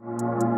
you